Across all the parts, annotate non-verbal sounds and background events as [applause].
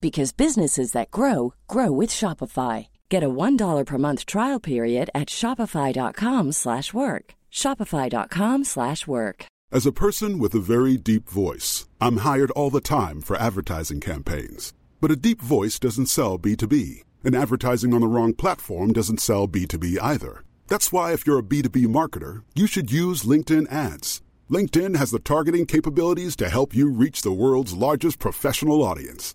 because businesses that grow grow with Shopify. Get a $1 per month trial period at shopify.com/work. shopify.com/work. As a person with a very deep voice, I'm hired all the time for advertising campaigns. But a deep voice doesn't sell B2B, and advertising on the wrong platform doesn't sell B2B either. That's why if you're a B2B marketer, you should use LinkedIn ads. LinkedIn has the targeting capabilities to help you reach the world's largest professional audience.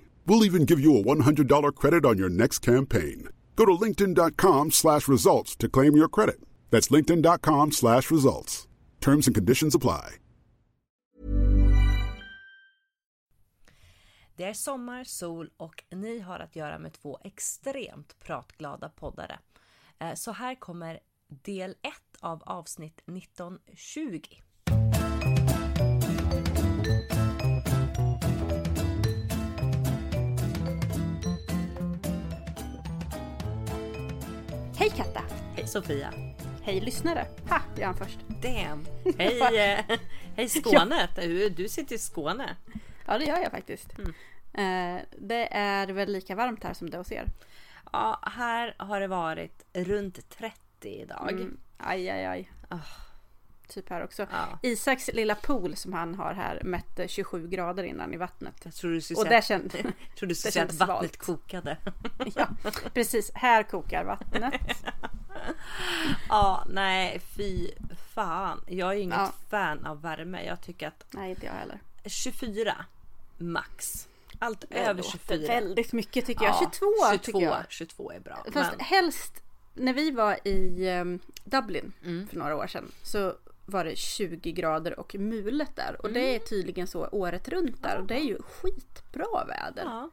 We'll even give you a $100 credit on your next campaign. Go to linkedin.com slash results to claim your credit. That's linkedin.com slash results. Terms and conditions apply. Det är sommar, sol och ni har att göra med två extremt pratglada poddare. Eh, så här kommer del 1 av avsnitt 1920. Hej Katta! Hej Sofia! Hej lyssnare! Ha, det är han först. Damn! Hej, [laughs] eh, hej Skåne! Du, du sitter i Skåne. Ja, det gör jag faktiskt. Mm. Eh, det är väl lika varmt här som det hos er? Ja, här har det varit runt 30 idag. Mm. Aj, aj, aj. Ah. Typ här också. Ja. Isaks lilla pool som han har här mätte 27 grader innan i vattnet. Jag tror du skulle säga, [laughs] jag tror du skulle säga att vattnet svalt. kokade. [laughs] Ja, precis. Här kokar vattnet. [laughs] Ja, nej fy fan. Jag är inget Ja. fan av värme. Jag tycker att Nej, inte jag heller. 24 max. Allt över låter 24. väldigt mycket tycker jag. Ja, 22, 22 tycker jag. 22 är bra. Fast men, helst, när vi var i ehm, Dublin Mm. för några år sedan så var det 20 grader och mulet där. Och det är tydligen så året runt där. Och det är ju skitbra väder. ja.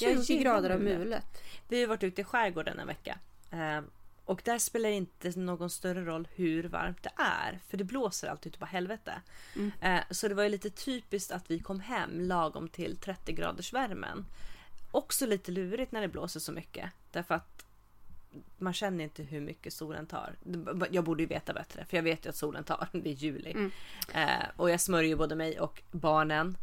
Jag 20 gillar grader av mulet. Vi har varit ute i skärgården en vecka. Eh, och där spelar det inte någon större roll hur varmt det är. För det blåser alltid utav helvete. Mm. Eh, så det var ju lite typiskt att vi kom hem lagom till 30 graders värmen. Också lite lurigt när det blåser så mycket. Därför att man känner inte hur mycket solen tar. Jag borde ju veta bättre för jag vet ju att solen tar. [laughs] Det är juli. Mm. Eh, och jag smörjer både mig och barnen.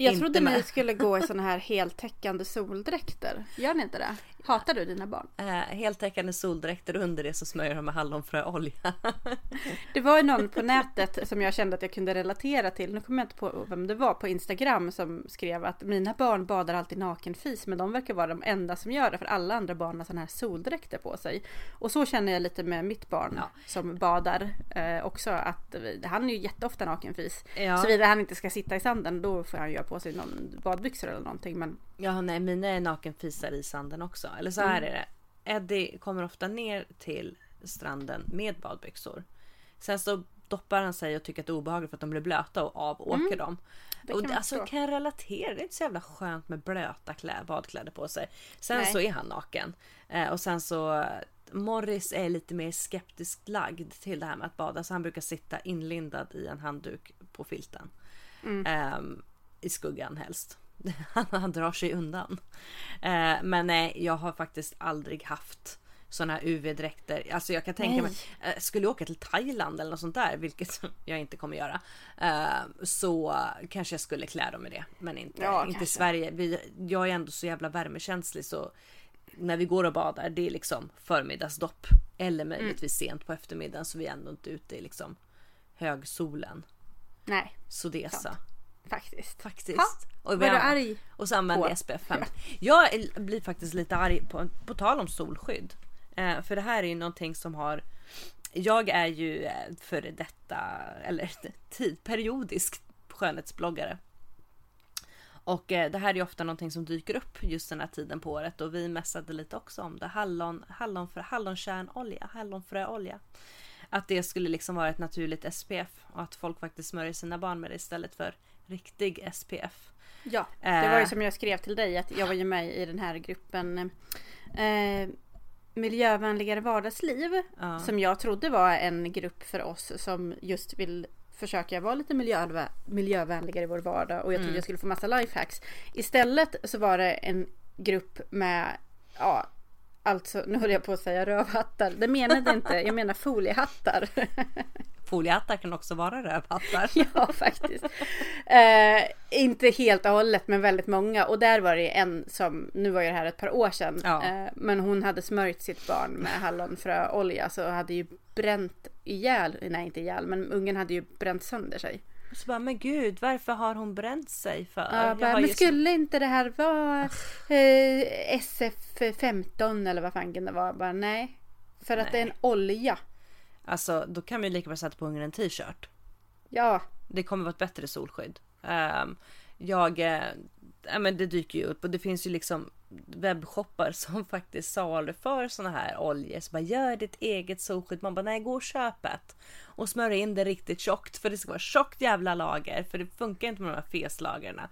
Jag Inte trodde med. ni skulle gå i [laughs] såna här heltäckande soldräkter. Gör ni inte det? Hatar du dina barn? Eh, heltäckande soldräkter och under det så smörjer de med hallonfröolja. [laughs] Det var ju någon på nätet som jag kände att jag kunde relatera till. Nu kommer jag inte på vem det var på Instagram som skrev att mina barn badar alltid nakenfis men de verkar vara de enda som gör det för alla andra barn har sådana här soldräkter på sig. Och så känner jag lite med mitt barn Ja. som badar eh, också att han är ju jätteofta nakenfis. Ja. Såvida han inte ska sitta i sanden då får han göra på sig någon badbyxor eller någonting men Ja, nej, mina är nakenfisar i sanden också. Eller så här är det. Eddie kommer ofta ner till stranden med badbyxor. Sen så doppar han sig och tycker att det är obehagligt för att de blir blöta och avåker dem. det och kan alltså förstå. kan jag relatera. Det är inte så jävla skönt med blöta klä, badkläder på sig. Sen Nej. så är han naken. Eh, och sen så Morris är lite mer skeptiskt lagd till det här med att bada så han brukar sitta inlindad i en handduk på filten. Ehm, I skuggan helst. [laughs] Han, han drar sig undan. Eh, men nej, jag har faktiskt aldrig haft sådana här UV-dräkter. Alltså jag kan tänka mig, eh, skulle jag åka till Thailand eller något sånt där, vilket [laughs] jag inte kommer göra. eh, Så kanske jag skulle klä dem i det. Men inte, Ja, inte i. Sverige. Vi, jag är ändå så jävla värmekänslig så när vi går och badar, det är liksom förmiddagsdopp. Eller möjligtvis Mm. sent på eftermiddagen så vi är ändå inte ute i liksom högsolen. Nej, Så det är så. Sant. Faktiskt. Faktiskt. Ha, Och, Var du arg? och så använder på? jag SPF 50. Jag blir faktiskt lite arg på, på tal om solskydd. Eh, för det här är ju någonting som har Jag är ju eh, före detta eller [laughs] tid, periodisk skönhetsbloggare. Och eh, det här är ju ofta någonting som dyker upp just den här tiden på året och vi mässade lite också om det. Hallon, hallonfrö, hallonkärnolja, hallonfröolja. Att det skulle liksom vara ett naturligt SPF och att folk faktiskt smörjer sina barn med det istället för riktig SPF. Ja, det var ju Eh. som jag skrev till dig att jag var ju med i den här gruppen eh, Miljövänligare vardagsliv. Ja. Som jag trodde var en grupp för oss som just vill försöka vara lite miljövä- miljövänligare i vår vardag. Och jag trodde jag skulle få massa lifehacks. Istället så var det en grupp med, ja, alltså nu höll jag på att säga rövhattar. Det menade jag inte, jag menar foliehattar. [laughs] Foliehattar kan också vara rövhattar. [laughs] Ja, faktiskt. Eh, inte helt och hållet, men väldigt många. Och där var det en som, nu var ju det här ett par år sedan, Ja. eh, men hon hade smörjt sitt barn med hallonfröolja så hade ju bränt ihjäl, nej inte ihjäl, men ungen hade ju bränt sönder sig. Och så bara, men gud, varför har hon bränt sig för? Ja, bara, men ju- skulle inte det här vara eh, SF15 eller vad fanken det var? Bara, nej. För att det är en olja. Alltså, då kan vi lika bra sätta på ungen en t-shirt. Ja, Det kommer vara ett bättre solskydd. Ehm, jag, eh, ja, men det dyker ju upp och det finns ju liksom webbshoppar [laughs] som faktiskt saluför såna här oljor. Så bara gör ditt eget solskydd. Man bara nej, gå och köp ett. Och smörj in det riktigt tjockt för det ska vara tjockt jävla lager. För det funkar inte med de här feslagerna.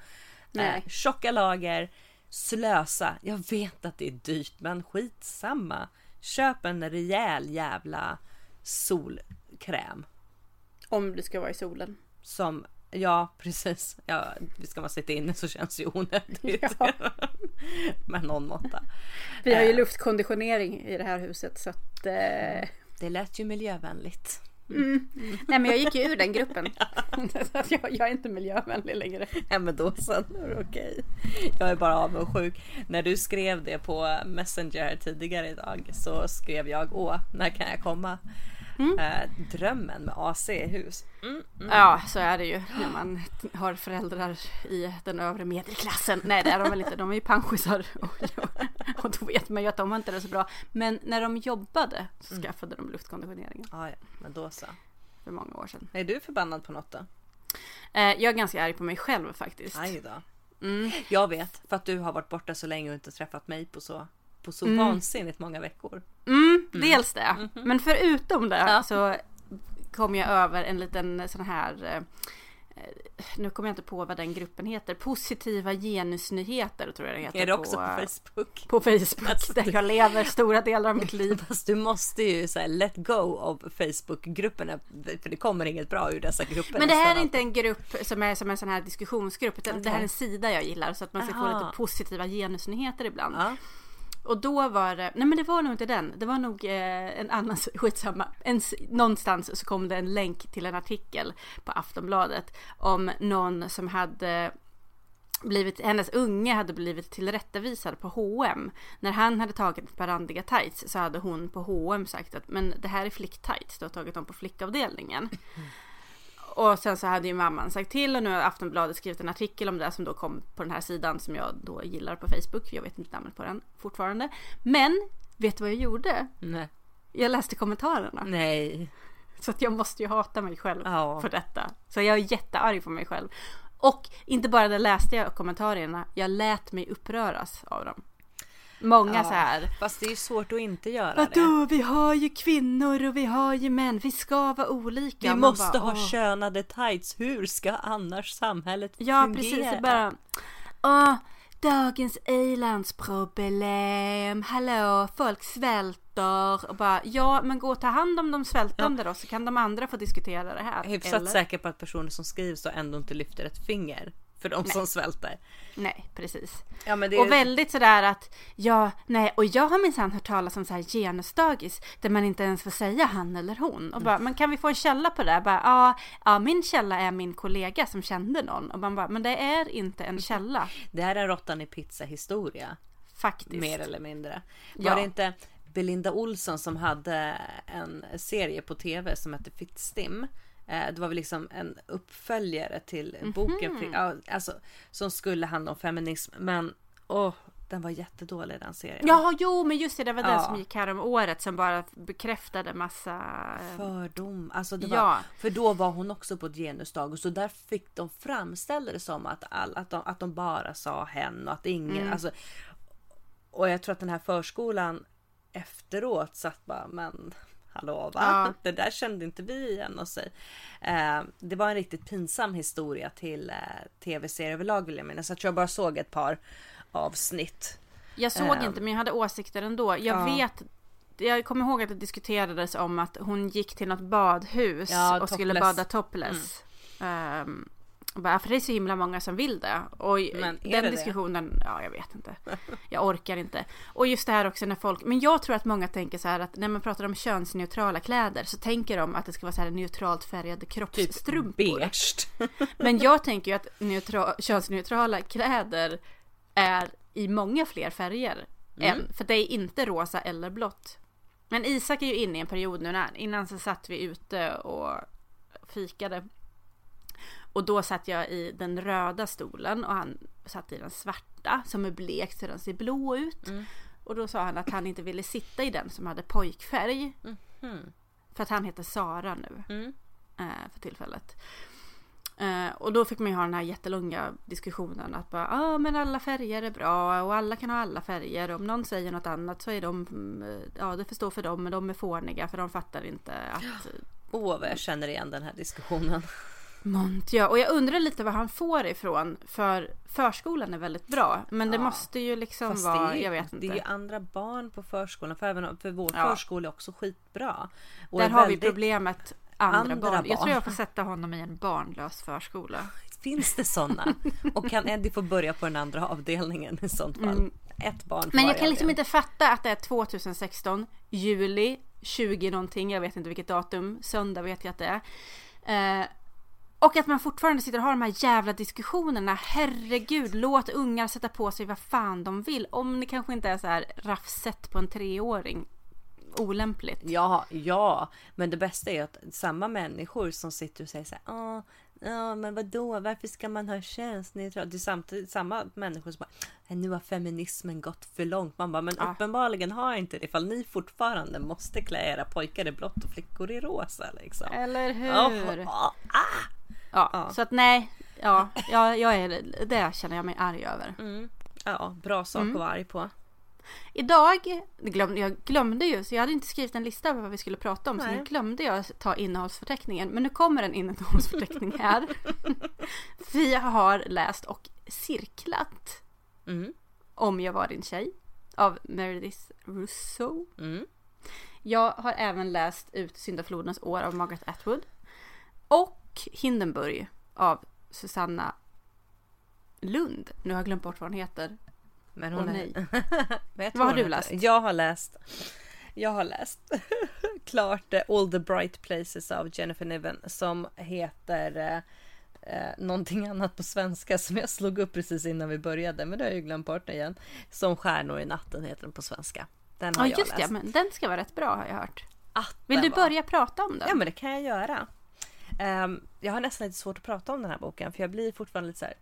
Nej. Eh, tjocka lager, slösa. Jag vet att det är dyrt men skitsamma. Köp en rejäl jävla solkräm. om du ska vara i solen. Som, ja precis. Ja, ska man sitta inne så känns det ju onödigt. [laughs] Ja. [laughs] Med någon måtta. Vi har ju Eh. luftkonditionering i det här huset så att eh, Det lät ju miljövänligt. Nej men jag gick ju ur den gruppen. [laughs] att jag, jag är inte miljövänlig längre. Ja men då så, okej. Jag är bara avundsjuk. När du skrev det på Messenger tidigare idag så skrev jag åh, när kan jag komma? Eh, drömmen med AC i hus. Mm, mm. Ja så är det ju när man har föräldrar i den övre medelklassen. Nej det är de väl inte, de är ju pensionärer. [laughs] Och, och då vet man ju att de har inte det så bra. Men när de jobbade så skaffade de luftkonditioneringen Ja, ja, men då så. för många år sedan. Är du förbannad på något då? Eh, jag är ganska arg på mig själv faktiskt. Aj då. Mm. Jag vet, för att du har varit borta så länge och inte träffat mig på så, på så Mm. vansinnigt många veckor. Mm, dels det. Men förutom det så kom jag över en liten sån här eh, nu kommer jag inte på vad den gruppen heter. Positiva genusnyheter tror jag det heter. Är det också på, eh, Facebook? på Facebook där jag lever stora delar av mitt [laughs] liv. Fast du måste ju säga let go av Facebookgrupperna för det kommer inget bra ur dessa grupper. Men det här är inte en grupp som är som en sån här diskussionsgrupp. Utan Det här är en sida jag gillar så att man ska få Aha. lite positiva genusnyheter ibland. Ja. Och då var det, nej men det var nog inte den. Det var nog eh, en annan, [laughs] skitsamma. En, någonstans så kom det en länk till en artikel på Aftonbladet om någon som hade blivit, hennes unge hade blivit tillrättavisad på H&M När han hade tagit ett par randiga tights så hade hon på H&M sagt att men det här är flicktights, du har tagit dem på flickavdelningen. Mm. Och sen så hade ju mamman sagt till och nu har Aftonbladet skrivit en artikel om det som då kom på den här sidan som jag då gillar på Facebook. Jag vet inte namnet på den fortfarande. Men vet du vad jag gjorde? Nej. Jag läste kommentarerna. Nej. Så att jag måste ju hata mig själv Ja. för detta. Så jag är jättearg på mig själv. Och inte bara det läste jag kommentarerna, jag lät mig uppröras av dem. Många Ja. så här. Fast det är ju svårt att inte göra det. Vadå, vi har ju kvinnor och vi har ju män, vi ska vara olika. Vi måste bara, ha åh. könade tights. Hur ska annars samhället Ja, fungera? precis. Det bara... Åh, dagens i-landsproblem. Hallå, folk svälter. Och bara, ja, men gå och ta hand om de svältande då, så kan de andra få diskutera det här. Hyfsat Eller? säker på att personer som skriver så ändå inte lyfter ett finger. För de som svälter. Nej, precis. Ja, men det Och väldigt sådär att, ja, nej, och jag har minsann hört talas om så här genusdagis där man inte ens får säga han eller hon. Och bara, men kan vi få en källa på det? Bara, ja, ja, min källa är min kollega som kände någon. Och man bara, men det är inte en källa. Det här är råttan i pizza historia. Faktiskt. Mer eller mindre. Var Ja. det inte Belinda Olsson som hade en serie på tv som hette Fittstim? Eh, Det var väl liksom en uppföljare till Mhm. boken. Fi- ja, Alltså, som skulle handla om feminism. Men åh, den var jättedålig den serien. Ja, jo, men just det, det var den Ja. som gick här om året som bara bekräftade massa... eh, Fördom. Alltså det var, Ja. För då var hon också på ett genusdag och så där fick de framställa det som att, all, att, de, att de bara sa hen och att ingen... Mm. Alltså, och jag tror att den här förskolan efteråt satt bara men hallå va? Ja. [laughs] Det där kände inte vi igen oss i. Eh, det var en riktigt pinsam historia till eh, tv-serier överlag vill jag minnas. Jag tror jag bara såg ett par avsnitt. Jag såg Ehm. inte men jag hade åsikter ändå. Jag Ja. vet jag kommer ihåg att det diskuterades om att hon gick till något badhus Ja, och skulle topless. bada topless. Ehm, och bara, för det är så himla många som vill det. Och Men den det det? diskussionen, ja jag vet inte. [laughs] Jag orkar inte. Och just det här också när folk, men jag tror att många tänker så här att när man pratar om könsneutrala kläder så tänker de att det ska vara så här neutralt färgade Typ kroppsstrumpor. beige. [laughs] Men jag tänker ju att neutra- könsneutrala kläder är i många fler färger. Mm. Än, för det är inte rosa eller blått. Men Isak är ju inne i en period nu när, innan så satt vi ute och fikade. Och då satt jag i den röda stolen och han satt i den svarta som är blek så den ser blå ut. Mm. Och då sa han att han inte ville sitta i den som hade pojkfärg. Mhm. För att han heter Sara nu Mm. eh, för tillfället. Eh, och då fick man ju ha den här jättelånga diskussionen att bara, ja ah, men alla färger är bra och alla kan ha alla färger. Om någon säger något annat så är de, mm, ja det får stå för dem men de är fåniga för de fattar inte att Åh vad jag känner igen den här diskussionen. Mont, ja. Och jag undrar lite vad han får ifrån för förskolan är väldigt bra. Men det Ja. måste ju liksom Fast vara, det, är jag vet det är ju inte. andra barn på förskolan. För, även, för vår Ja. förskola är också skitbra. Och Där är har vi problemet andra, Andra barn. Jag barn. tror jag får sätta honom i en barnlös förskola. Finns det sådana? Och kan Eddie få börja på den andra avdelningen i sånt fall? Ett barn Mm. Men jag kan liksom inte fatta att det är 2016, juli 20 någonting, jag vet inte vilket datum, söndag vet jag att det är. Eh, och att man fortfarande sitter och har de här jävla diskussionerna. Herregud, låt ungar sätta på sig vad fan de vill. Om det kanske inte är så här raffset på en treåring. Olämpligt. Ja, ja, men det bästa är att samma människor som sitter och säger så här, "Åh, ja, men vadå, varför ska man ha könsneutralt? Det är samtidigt samma människor som bara, "Nej, nu har feminismen gått för långt. Man bara, men Ja. uppenbarligen har inte det, ifall ni fortfarande måste klä era pojkar i blått och flickor i rosa liksom. Eller hur? Ja, ah, Ja, Ja. så att nej. Ja, ja, jag är, det känner jag mig arg över. mm, ja, bra sak Mm. att vara arg på. Idag, glömde, jag glömde ju, så jag hade inte skrivit en lista över vad vi skulle prata om, så Nej. nu glömde jag ta innehållsförteckningen. Men nu kommer en innehållsförteckning [laughs] här. vi har läst och cirklat Mm, Om jag var din tjej av Meredith Russo. mm. Jag har även läst ut Syndaflodens år av Margaret Atwood. Och Hindenburg av Susanna Lund. Nu har jag glömt bort vad hon heter. Men hon nej. är... [laughs] Vet Vad har du heter? läst? Jag har läst. Jag har läst [laughs] klart eh, All the Bright Places av Jennifer Niven som heter eh, eh, någonting [laughs] annat på svenska som jag slog upp precis innan vi började men det har jag ju glömt bort igen. Som Stjärnor i natten heter den på svenska. Den har Ja jag just läst. det, men den ska vara rätt bra har jag hört. Att Vill du var- börja prata om den? Ja men det kan jag göra. Ehm, jag har nästan lite svårt att prata om den här boken för jag blir fortfarande lite så här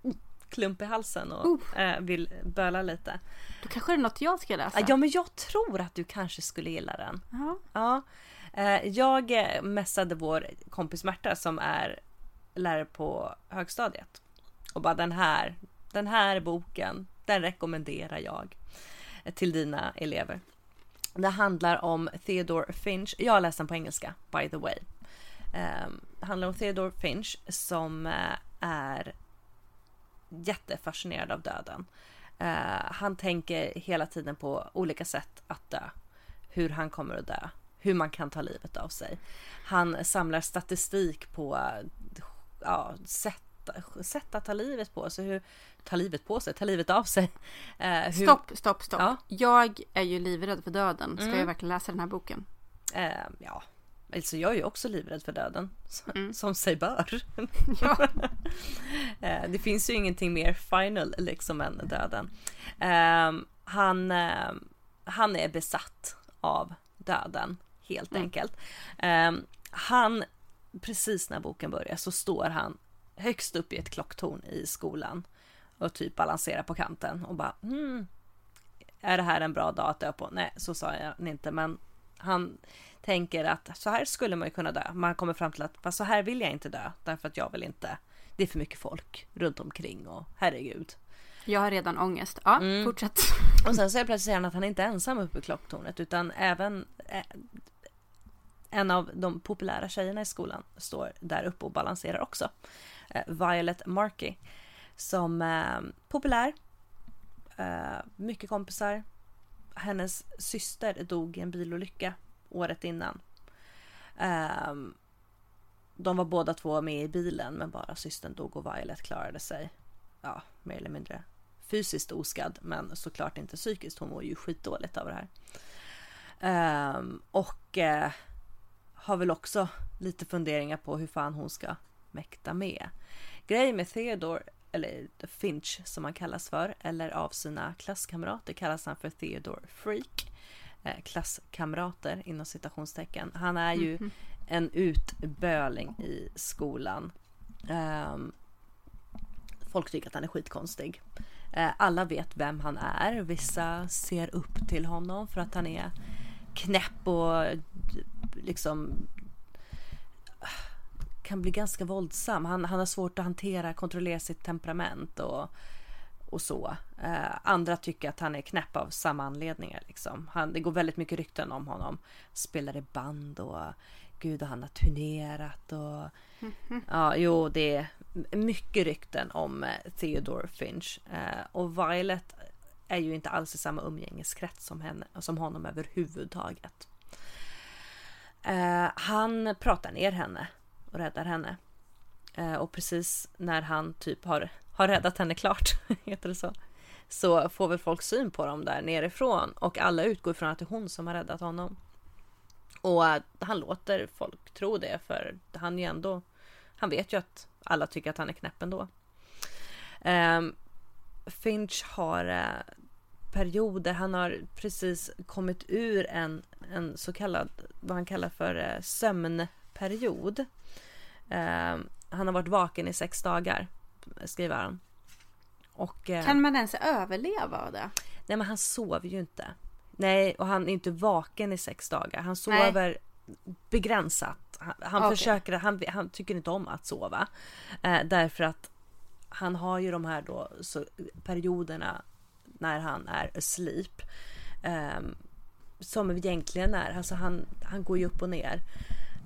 klump i halsen och eh, vill böla lite. Då kanske det är något jag ska läsa. Ja men jag tror att du kanske skulle gilla den. Ja. Ja. Eh, Jag eh, messade vår kompis Märta som är lärare på högstadiet. Och bara den här, den här boken, den rekommenderar jag till dina elever. Det handlar om Theodore Finch. Jag har läst den på engelska, by the way. Eh, handlar om Theodore Finch som eh, är jättefascinerad av döden. Eh, han tänker hela tiden på olika sätt att dö. Hur han kommer att dö. Hur man kan ta livet av sig. Han samlar statistik på ja, sätt sätt att ta livet på sig. Hur, ta livet på sig, ta livet av sig. Eh, hur, Stopp, stopp, stopp. Ja. Jag är ju livrädd för döden. Ska Mm. jag verkligen läsa den här boken? Eh, ja, alltså jag är ju också livrädd för döden. Mm. Som sig bör. [laughs] Ja. [laughs] Eh, det finns ju ingenting mer final liksom än döden. Eh, han, eh, han är besatt av döden helt Mm. enkelt. Eh, han, precis när boken börjar så står han högst upp i ett klocktorn i skolan och typ balanserar på kanten och bara hmm, är det här en bra dag att dö på? Nej, så sa jag inte, men han tänker att så här skulle man ju kunna dö. Man kommer fram till att så här vill jag inte dö därför att jag vill inte. Det är för mycket folk runt omkring och herregud. Jag har redan ångest. Ja, Mm. fortsätt. [laughs] Och sen så är plötsligt han att han inte är ensam uppe i klocktornet utan även eh, en av de populära tjejerna i skolan står där uppe och balanserar också. Eh, Violet Markey som eh, populär, eh, mycket kompisar. Hennes syster dog i en bilolycka året innan. Um, de var båda två med i bilen men bara systern dog och Violet klarade sig. Ja, mer eller mindre fysiskt oskadd men såklart inte psykiskt. Hon mår ju skitdåligt av det här. Um, och uh, har väl också lite funderingar på hur fan hon ska mäkta med. Grejen med Theodore, eller Finch som han kallas för, eller av sina klasskamrater kallas han för Theodore Freak. Eh, klasskamrater inom citationstecken. Han är ju en utböling i skolan. Ehm, folk tycker att han är skitkonstig. Eh, Alla vet vem han är. Vissa ser upp till honom för att han är knäpp och liksom kan bli ganska våldsam. Han, han har svårt att hantera, kontrollera sitt temperament och, och så. Eh, andra tycker att han är knäpp av samma anledningar. Liksom. Han, det går väldigt mycket rykten om honom. Spelar i band och gud och han har turnerat och [laughs] ja, jo, det är mycket rykten om eh, Theodore Finch eh, och Violet är ju inte alls i samma umgängeskrets som, henne, som honom överhuvudtaget. Eh, han pratar ner henne och räddar henne. Eh, och precis när han typ har, har räddat henne klart, [laughs] heter det så, så får väl folk syn på dem där nerifrån och alla utgår ifrån att det är hon som har räddat honom. Och eh, han låter folk tro det för han är ju ändå, han vet ju att alla tycker att han är knäpp ändå. Um, Finch har uh, perioder, han har precis kommit ur en, en så kallad, vad han kallar för uh, sömnperiod. Um, han har varit vaken i sex dagar, skriver han. Och, eh, Kan man ens överleva av det? Nej men han sover ju inte. Nej och han är inte vaken i sex dagar. Han Nej. sover begränsat. Han, han Okej. försöker, han, han tycker inte om att sova. Eh, därför att han har ju de här då så, perioderna när han är asleep. Eh, som egentligen är, alltså han, han går ju upp och ner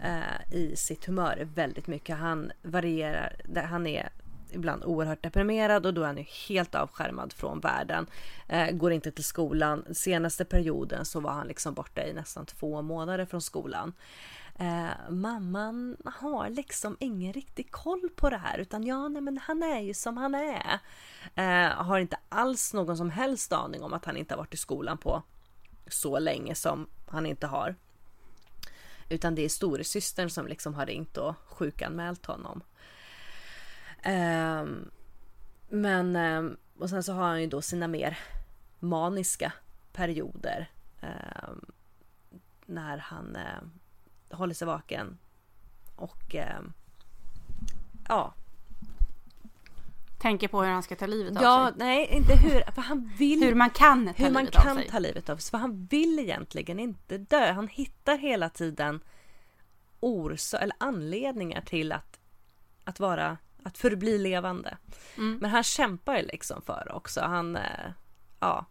eh, i sitt humör väldigt mycket. Han varierar, han är ibland oerhört deprimerad och då är han ju helt avskärmad från världen. Eh, går inte till skolan. Senaste perioden så var han liksom borta i nästan två månader från skolan. Eh, mamman har liksom ingen riktig koll på det här utan ja, nej, men han är ju som han är. Eh, har inte alls någon som helst aning om att han inte har varit i skolan på så länge som han inte har. Utan det är storasystern som liksom har ringt och sjukanmält honom. Ehm, men, ehm, och sen så har han ju då sina mer maniska perioder. ehm, när han ehm, håller sig vaken. Och ja, Tänker på hur han ska ta livet av ja, sig. nej inte hur, för han vill Hur man kan ta hur man livet av kan sig. ta livet av sig. För han vill egentligen inte dö. Han hittar hela tiden ors eller anledningar till att, att vara att förbli levande. Mm. Men han kämpar liksom för det också. Han eh, ja,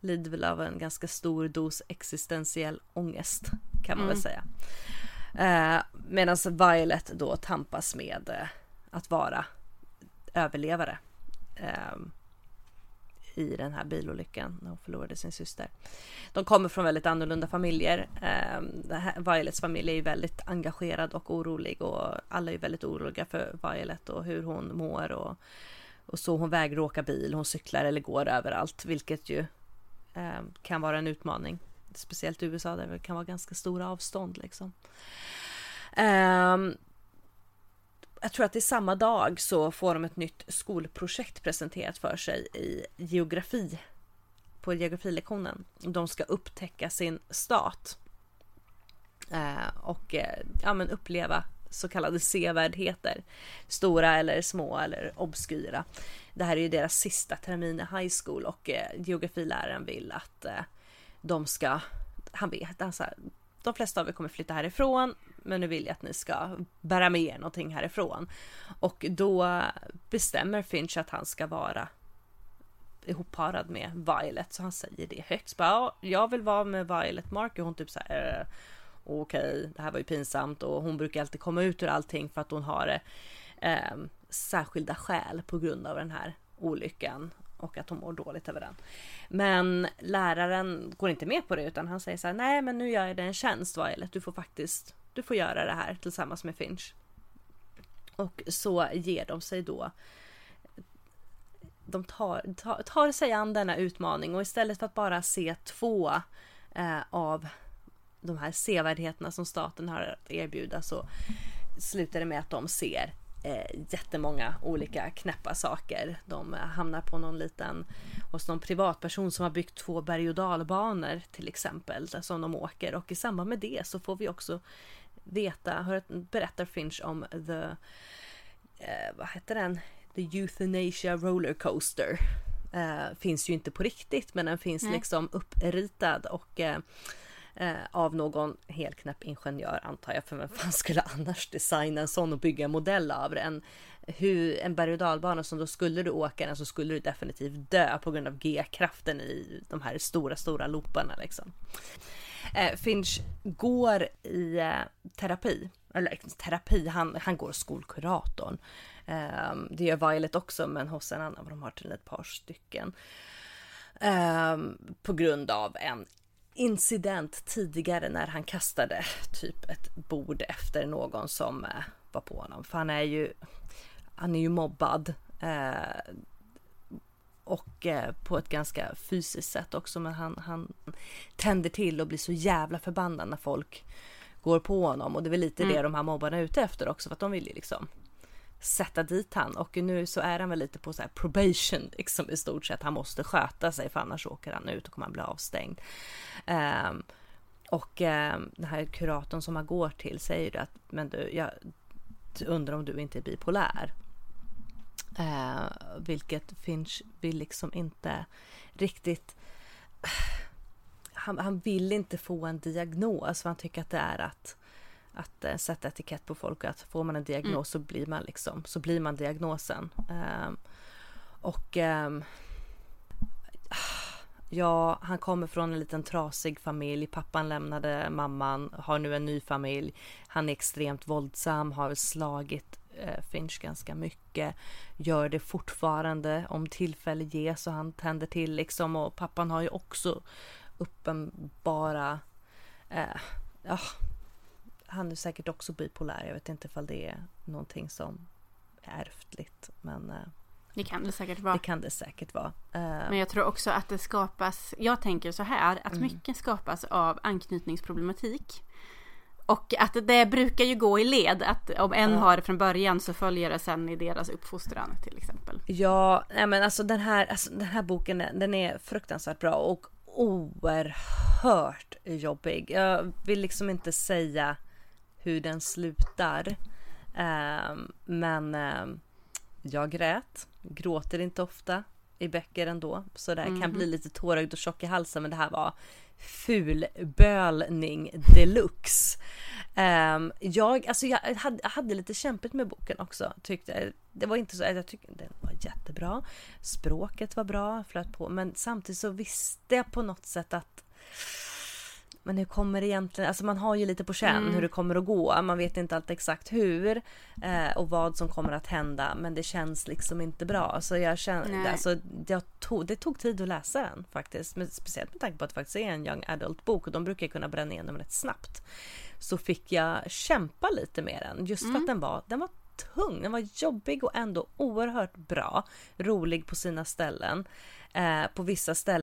lider väl av en ganska stor dos existentiell ångest kan man Mm. väl säga. Eh, Medan Violet då tampas med eh, att vara överlevare. Eh, i den här bilolyckan när hon förlorade sin syster. De kommer från väldigt annorlunda familjer. Eh, Violets familj är ju väldigt engagerad och orolig och alla är väldigt oroliga för Violet och hur hon mår och, och så hon vägrar åka bil, hon cyklar eller går överallt, vilket ju eh, kan vara en utmaning. Speciellt i USA där det kan vara ganska stora avstånd liksom. Um, jag tror att det är samma dag så får de ett nytt skolprojekt presenterat för sig i geografi på geografilektionen. De ska upptäcka sin stat eh, och eh, ja, men uppleva så kallade sevärdheter. Stora eller små eller obskyra. Det här är ju deras sista termin i high school och eh, geografiläraren vill att eh, de ska, han vet, alltså, de flesta av er kommer flytta härifrån men nu vill jag att ni ska bära med er någonting härifrån. Och då bestämmer Finch att han ska vara ihopparad med Violet så han säger det högt. Bara, ja, jag vill vara med Violet Mark och hon typ så här, eh, okej, okay, det här var ju pinsamt och hon brukar alltid komma ut ur allting för att hon har äh, särskilda skäl på grund av den här olyckan och att hon mår dåligt över den. Men läraren går inte med på det utan han säger så här, nej men nu gör jag dig en tjänst Violet, du får faktiskt, du får göra det här tillsammans med Finch. Och så ger de sig då de tar, tar, tar sig an denna utmaning och istället för att bara se två eh, av de här sevärdheterna som staten har att erbjuda så slutar det med att de ser eh, jättemånga olika knäppa saker. De eh, hamnar på någon liten, hos någon privatperson som har byggt två berg och dalbanor till exempel, som de åker och i samband med det så får vi också veta, berättar Finch om the, eh, vad heter den, the Euthanasia Rollercoaster. Eh, finns ju inte på riktigt men den finns Nej. liksom uppritad och eh, eh, av någon helknäpp ingenjör antar jag, för vem fan skulle annars designa en sån och bygga en modell av den? Hur, en berg och dalbana som då skulle du åka den så skulle du definitivt dö på grund av G-kraften i de här stora, stora looparna liksom. Eh, Finch går i eh, terapi, eller terapi, han, han går skolkuratorn. Eh, det gör Violet också, men hos en annan, de har till ett par stycken. Eh, på grund av en incident tidigare när han kastade typ ett bord efter någon som eh, var på honom. För han är ju, han är ju mobbad. Ehm, och eh, på ett ganska fysiskt sätt också. Men han, han tänder till och blir så jävla förbannad när folk går på honom. Och det är väl lite mm. det de här mobbarna är ute efter också. För att de vill ju liksom sätta dit han och nu så är han väl lite på så här probation liksom i stort sett. Han måste sköta sig för annars åker han ut och kommer han bli avstängd. Um, och um, den här kuratorn som han går till säger att men du, jag undrar om du inte är bipolär. Uh, vilket Finch vill liksom inte riktigt han, han vill inte få en diagnos för han tycker att det är att att äh, sätta etikett på folk och att får man en diagnos mm. så blir man liksom, så blir man diagnosen. Ähm, och ähm, ja, han kommer från en liten trasig familj. Pappan lämnade mamman, har nu en ny familj. Han är extremt våldsam, har slagit Finch ganska mycket. Gör det fortfarande om tillfälle ges och han tänder till liksom. Och pappan har ju också uppenbara äh, ja, han är säkert också bipolär. Jag vet inte ifall det är någonting som är ärftligt. Men eh, det kan det säkert vara. Det kan det säkert vara. Eh, men jag tror också att det skapas, jag tänker så här, att mm. mycket skapas av anknytningsproblematik. Och att det brukar ju gå i led, att om en har det från början så följer det sen i deras uppfostran till exempel. Ja, nej men alltså den här, alltså den här boken den är fruktansvärt bra och oerhört jobbig. Jag vill liksom inte säga hur den slutar. Um, men um, jag grät, gråter inte ofta i böcker ändå. Så det mm. kan bli mhm. lite tårögd och tjock i halsen men det här var fulbölning deluxe. Um, jag, alltså jag hade, jag hade lite kämpigt med boken också. Tyckte, det var inte så, jag tyckte den var jättebra. Språket var bra, flöt på. Men samtidigt så visste jag på något sätt att men hur kommer det egentligen, alltså man har ju lite på känn Mm. hur det kommer att gå. Man vet inte alltid exakt hur eh, och vad som kommer att hända men det känns liksom inte bra. Så jag Nej. alltså jag tog, det tog tid att läsa den faktiskt. Men speciellt med tanke på att det faktiskt är en young adult bok och de brukar kunna bränna igenom rätt snabbt. Så fick jag kämpa lite med den just för att den var, den var tung, den var jobbig och ändå oerhört bra. Rolig på sina ställen. Eh, på vissa ställen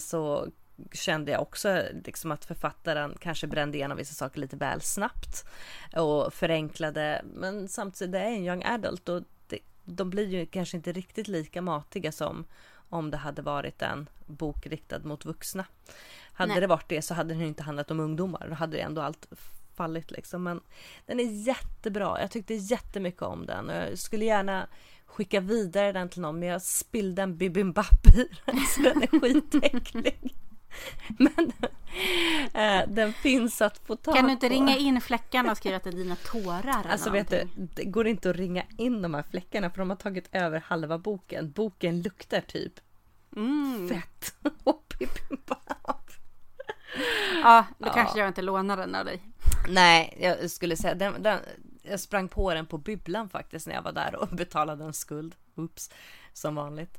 Så kände jag också liksom att författaren kanske brände igenom vissa saker lite väl snabbt och förenklade. Men samtidigt, det är en young adult och det, de blir ju kanske inte riktigt lika matiga som om det hade varit en bok riktad mot vuxna. Hade Nej. det varit det så hade den inte handlat om ungdomar. Då hade det ändå allt fallit liksom. Men den är jättebra. Jag tyckte jättemycket om den och jag skulle gärna skicka vidare den till någon men jag spillde en bibimbap i [laughs] den så den är skitäcklig. Men eh, den finns att få tag Kan du inte på. ringa in fläckarna och skriva att det är dina tårar? Alltså vet du, det går inte att ringa in de här fläckarna för de har tagit över halva boken. Boken luktar typ Mm. fett [laughs] och bibimbap. Ja, då kanske jag inte lånar den av dig. Nej, jag skulle säga den, den, jag sprang på den på bibblan faktiskt när jag var där och [laughs] betalade en skuld. Oops, som vanligt.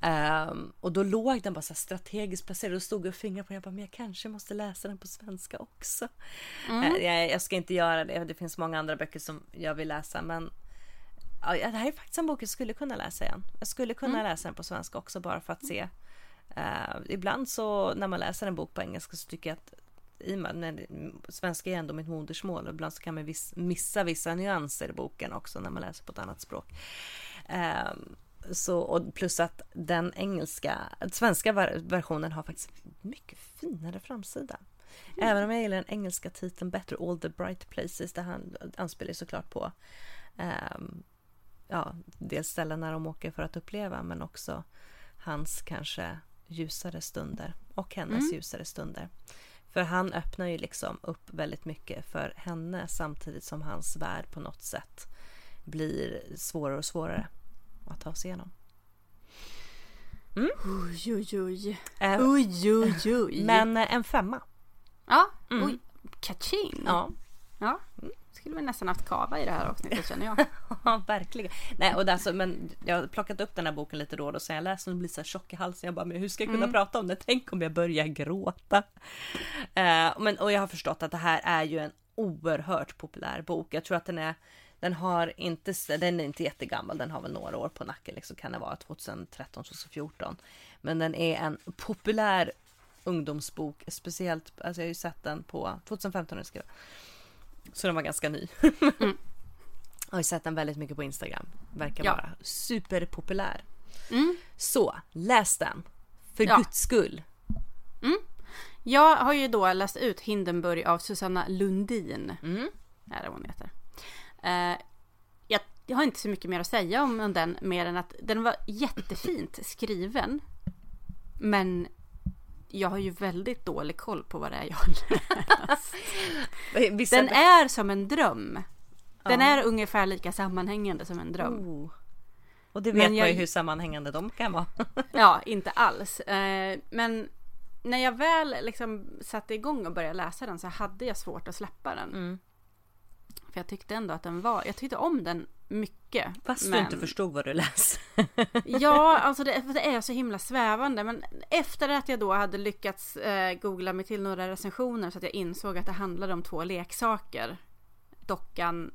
Ehm, och då låg den bara så strategiskt placerad och stod och fingrade på den. Jag bara, men jag kanske måste läsa den på svenska också. Eh, jag, jag ska inte göra det. Det finns många andra böcker som jag vill läsa, men ja, det här är faktiskt en bok jag skulle kunna läsa igen. Jag skulle kunna läsa den på svenska också bara för att se. Eh, ibland så när man läser en bok på engelska så tycker jag att i när svenska är ändå mitt modersmål och ibland så kan man viss, missa vissa nyanser i boken också när man läser på ett annat språk. Ehm, så, och plus att den engelska, svenska ver- versionen har faktiskt mycket finare framsida. Även om jag gillar den engelska titeln bättre, All the bright places, där han anspelar såklart på ehm, ja, dels ställen när de åker för att uppleva men också hans kanske ljusare stunder och hennes ljusare stunder. För han öppnar ju liksom upp väldigt mycket för henne samtidigt som hans värld på något sätt blir svårare och svårare att ta sig igenom. Oj, oj, oj. Eh, Oj, oj, oj. men eh, en femma. Ja, Mm. oj. Kaching! Ja, Ja, skulle vi nästan haft kava i det här avsnittet [laughs] känner jag. Ja, verkligen. Nej, och det alltså, men jag har plockat upp den här boken lite då och då sen jag läser den och blir så här tjock i halsen. Jag bara, men hur ska jag kunna prata om det? Tänk om jag börjar gråta. Eh, men, och jag har förstått att det här är ju en oerhört populär bok. Jag tror att den är den har inte, den är inte jättegammal, den har väl några år på nacken, liksom kan det vara 2013, 2014. Men den är en populär ungdomsbok, speciellt, alltså jag har ju sett den på 2015 när jag skrev. Så den var ganska ny. Jag [laughs] har sett den väldigt mycket på Instagram. Verkar Ja. vara superpopulär. Mm. Så, läs den. För Ja. guds skull. Jag har ju då läst ut Hindenburg av Susanna Lundin. Mm. Är det hon heter. Eh, jag, jag har inte så mycket mer att säga om den mer än att den var jättefint skriven. Men jag har ju väldigt dålig koll på vad det är jag har läst. [laughs] Den är som en dröm. Den är ungefär lika sammanhängande som en dröm. Oh. Och det Men vet man jag- ju hur sammanhängande de kan vara. [laughs] Ja, [laughs] inte alls. Eh, men när jag väl liksom satte igång och började läsa den så hade jag svårt att släppa den. Mm. För jag tyckte ändå att den var, jag tyckte om den mycket. Fast men- du inte förstod vad du läste. Ja, [laughs] alltså det, det är så himla svävande. Men efter att jag då hade lyckats eh, googla mig till några recensioner så att jag insåg att det handlade om två leksaker. Dockan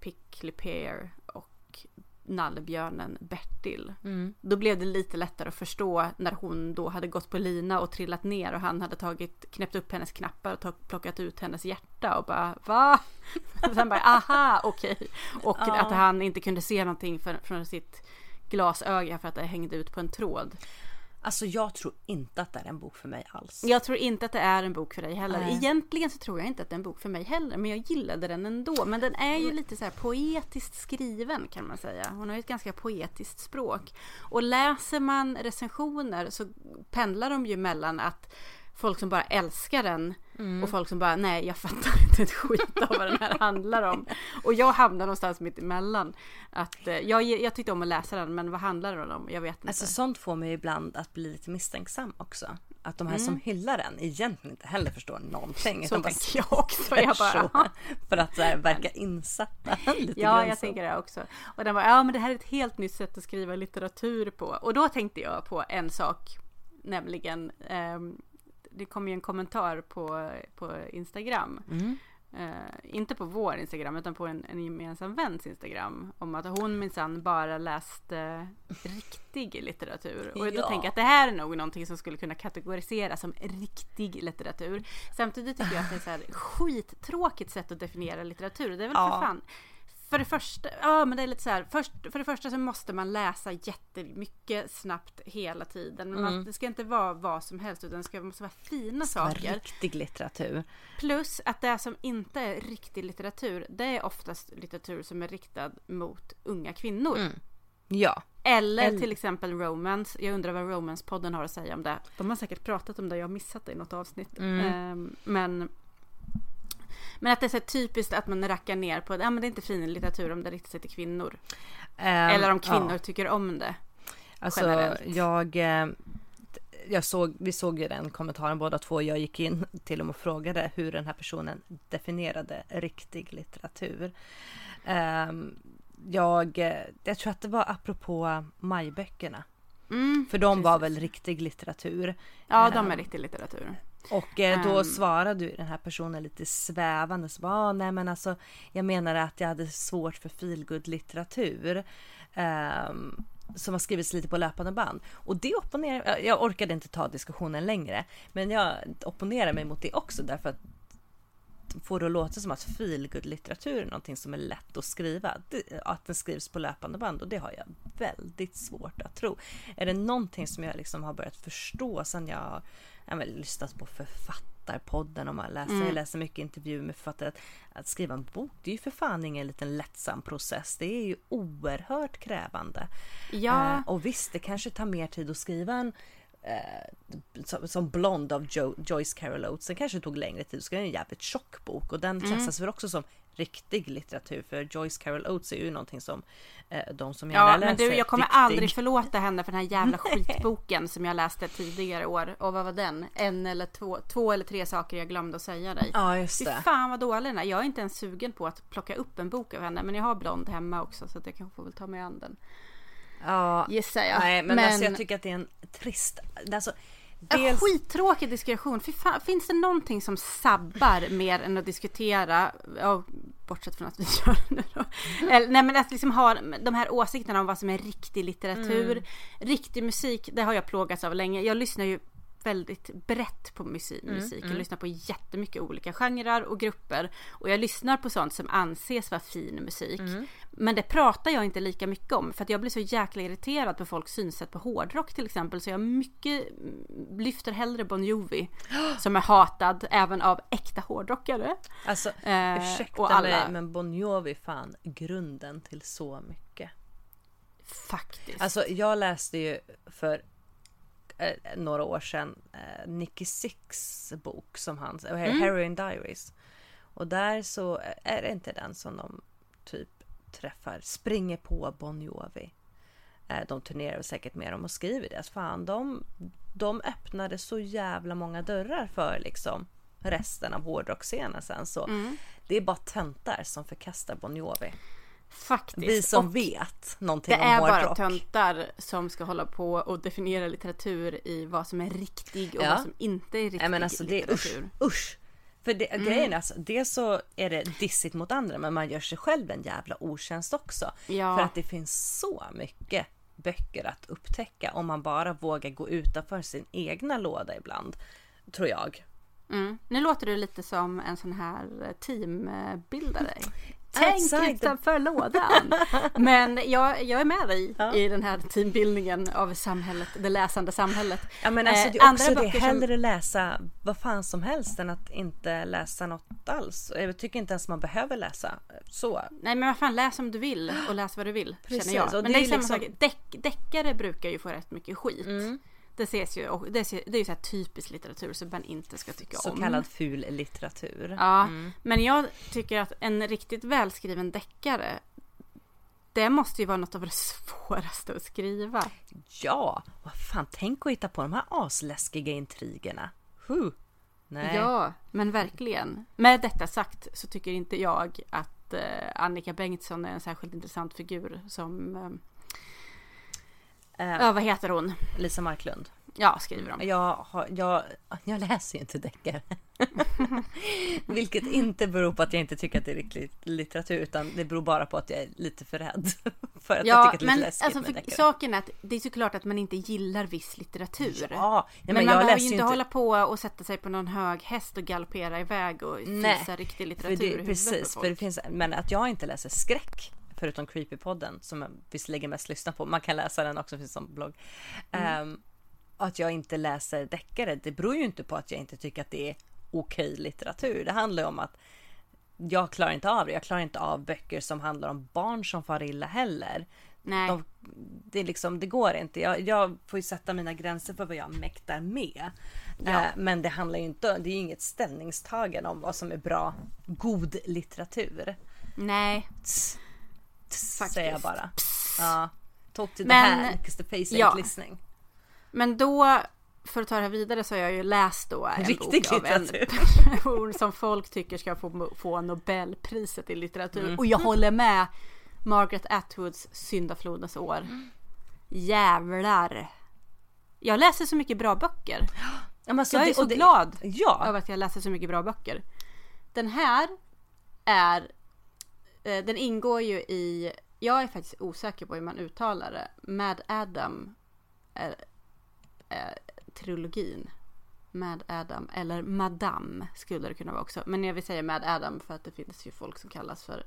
Pickly Pear och nallebjörnen Bertil. Då blev det lite lättare att förstå när hon då hade gått på lina och trillat ner och han hade tagit, knäppt upp hennes knappar och plockat ut hennes hjärta och bara va? [laughs] Sen bara aha okej. Och Ja. att han inte kunde se någonting för, från sitt glasöga för att det hängde ut på en tråd. Alltså jag tror inte att det är en bok för mig alls. Jag tror inte att det är en bok för dig heller. Nej. Egentligen så tror jag inte att det är en bok för mig heller. Men jag gillade den ändå. Men den är ju lite så här poetiskt skriven kan man säga. Hon har ju ett ganska poetiskt språk. Och läser man recensioner så pendlar de ju mellan att folk som bara älskar den och folk som bara nej jag fattar inte ett skit av vad den här handlar om. Och jag hamnar någonstans mitt emellan. Att, eh, jag, jag tyckte om att läsa den men vad handlar den om? Jag vet inte. Alltså sånt får mig ibland att bli lite misstänksam också. Att de här Mm. som hyllar den egentligen inte heller förstår någonting. så tänker jag också. [laughs] Jag bara. För att här, verka insatta. [laughs] lite Ja, grann jag tänker det också. Och den var, ja men det här är ett helt nytt sätt att skriva litteratur på. Och då tänkte jag på en sak, nämligen, ehm, det kom ju en kommentar på, på Instagram. Mm. Eh, inte på vår Instagram utan på en, en gemensam väns Instagram. Om att hon minsann bara läste riktig litteratur. Och då Ja. tänker jag att det här är nog någonting som skulle kunna kategoriseras som riktig litteratur. Samtidigt tycker jag att det är så här skittråkigt sätt att definiera litteratur. Det är väl Ja. för fan för det första, ja men det är lite så här, först, för det första så måste man läsa jättemycket snabbt hela tiden. Men man, det ska inte vara vad som helst utan det ska, måste vara fina Det var saker. Riktig litteratur. Plus att det som inte är riktig litteratur, det är oftast litteratur som är riktad mot unga kvinnor. Ja. Eller, Eller- till exempel romance. Jag undrar vad romance-podden har att säga om det. De har säkert pratat om det, jag har missat det i något avsnitt. Ehm, men, men att det är så typiskt att man rackar ner på, ja men det är inte fin litteratur om det riktar sig till kvinnor. Ehm, Eller om kvinnor ja. tycker om det. Alltså generellt. jag, eh, jag såg, vi såg ju den kommentaren båda två. Jag gick in till dem och frågade hur den här personen definierade riktig litteratur. Ehm, jag, eh, jag tror att det var apropå majböckerna. Mm, För de var precis. väl riktig litteratur. Ja, de Ehm, är riktig litteratur. Och eh, då Ehm. svarade den här personen lite svävande. Så bara, ah, nej men alltså jag menade att jag hade svårt för feelgood litteratur. ehm, som har skrivits lite på löpande band. Och det opponerar, jag orkade inte ta diskussionen längre. Men jag opponerar mig mot det också därför att får det att låta som att feelgood litteratur är någonting som är lätt att skriva. Att den skrivs på löpande band och det har jag väldigt svårt att tro. Är det någonting som jag liksom har börjat förstå sen jag ja, men, lyssnat på författarpodden och man läser, jag läser mycket intervjuer med författare. Att, att skriva en bok det är ju för fan ingen liten lättsam process. Det är ju oerhört krävande. Ja. Eh, och visst, det kanske tar mer tid att skriva en som, som Blond av jo, Joyce Carol Oates. Den kanske tog längre tid. Så det en jävligt tjock bok och den klassas väl också som riktig litteratur. För Joyce Carol Oates är ju någonting som eh, de som gärna Ja läser men du jag kommer riktig... aldrig förlåta henne för den här jävla [laughs] skitboken som jag läste tidigare år. Och vad var den? En eller två, två eller tre saker jag glömde att säga dig. Ja just Fy det. fan vad dålig den är. Jag är inte ens sugen på att plocka upp en bok av henne. Men jag har Blond hemma också så att jag kanske får väl ta mig an den. Ja, Gissar jag. nej men, alltså jag tycker att det är en trist... Alltså, En dels... skittråkig diskussion. Fan, finns det någonting som sabbar mer än att diskutera? Ja, bortsett från att vi [laughs] gör det nu då. Eller, nej men att liksom ha de här åsikterna om vad som är riktig litteratur. Mm. Riktig musik, det har jag plågats av länge. Jag lyssnar ju väldigt brett på musik. Mm, musik. Jag lyssnar på jättemycket olika genrer och grupper. Och jag lyssnar på sånt som anses vara fin musik. Mm. Men det pratar jag inte lika mycket om. För att jag blir så jäkla irriterad på folks synsätt på hårdrock till exempel. Så jag mycket mm, lyfter hellre Bon Jovi. [gasps] Som är hatad även av äkta hårdrockare. Alltså Eh, ursäkta och alla- mig men Bon Jovi fan grunden till så mycket. Faktiskt. Alltså jag läste ju för några år sedan eh, Nicky Six bok som hans, eh, Mm. Heroin Diaries. Och där så är det inte den som de typ träffar, springer på Bon Jovi. Eh, de turnerar säkert med dem och skriver det. Alltså fan, de, de öppnade så jävla många dörrar för liksom resten av hårdrocksscenen sen så. Mm. Det är bara töntar som förkastar Bon Jovi. Faktiskt. Vi som Och vet någonting Det om är bara hårdrock. töntar som ska hålla på och definiera litteratur i vad som är riktig och Ja. vad som inte är riktig Nej men alltså det är usch, litteratur. usch. För det, Mm. grejen är alltså, dels så är det dissigt mot andra men man gör sig själv en jävla otjänst också. Ja. För att det finns så mycket böcker att upptäcka om man bara vågar gå utanför sin egna låda ibland. Tror jag. Mm. Nu låter du lite som en sån här teambildare. Tänk the- utanför lådan. Men jag, jag är med dig Ja. i den här teambildningen av samhället, det läsande samhället. Ja men alltså Eh, det är andra också det, böcker som- hellre läsa vad fan som helst än att inte läsa något alls. Jag tycker inte ens man behöver läsa så. Nej men vad fan, läs om du vill och läs vad du vill. Precis, Känner jag. Men det det är är samma liksom- sak. Deck, deckare brukar ju få rätt mycket skit. Mm. Det ses ju, och det, ses, det är ju så här typisk litteratur som man inte ska tycka Så om. kallad ful litteratur. Ja, men jag tycker att en riktigt välskriven deckare det måste ju vara något av det svåraste att skriva. Ja, vad fan tänk att hitta på de här asläskiga intrigerna. Huh. Nej. Ja, men verkligen. Med detta sagt så tycker inte jag att eh, Annika Bengtsson är en särskilt intressant figur som... Eh, ja, vad heter hon? Lisa Marklund. Ja, skriver de. Jag, har, jag, jag läser ju inte deckare. [laughs] Vilket inte beror på att jag inte tycker att det är riktig litteratur utan det beror bara på att jag är lite för rädd. [laughs] För att jag Ja, tycker att det är lite läskigt alltså, med för deckare. saken är att det är såklart att man inte gillar viss litteratur. Ja, nej, men, men, man jag behöver ju inte inte... hålla på och sätta sig på någon hög häst och galoppera iväg och Nej, fisa riktig För litteratur i det, precis, för det finns, men att jag inte läser skräck förutom Creepypodden som jag visserligen mest lyssnar på. Man kan läsa den också, finns som blogg. Mm. Ehm, att jag inte läser deckare, det beror ju inte på att jag inte tycker att det är okej litteratur. Det handlar ju om att jag klarar inte av det. Jag klarar inte av böcker som handlar om barn som far illa heller. Nej. De, det, liksom, det går inte. Jag, jag får ju sätta mina gränser för vad jag mäktar med. Ja. Eh, men det handlar ju inte, det är ju inget ställningstagande om vad som är bra, god litteratur. Nej, Faktiskt. säger jag bara. Ja. Talk to the Men- hand, 'cause the face ja. listening. men då för att ta det här vidare så har jag ju läst då en Riktig bok av en person som folk tycker ska få, få Nobelpriset i litteratur. Mm. Och jag håller med Margaret Atwoods Syndaflodens år. Mm. Jävlar. Jag läser så mycket bra böcker. Ja, alltså Jag är det- så och det- glad Ja, över att jag läser så mycket bra böcker. Den här är, den ingår ju i, jag är faktiskt osäker på hur man uttalar det, Mad Adam är, är trilogin. Mad Adam eller Madame skulle det kunna vara också. Men jag vill säga Mad Adam för att det finns ju folk som kallas för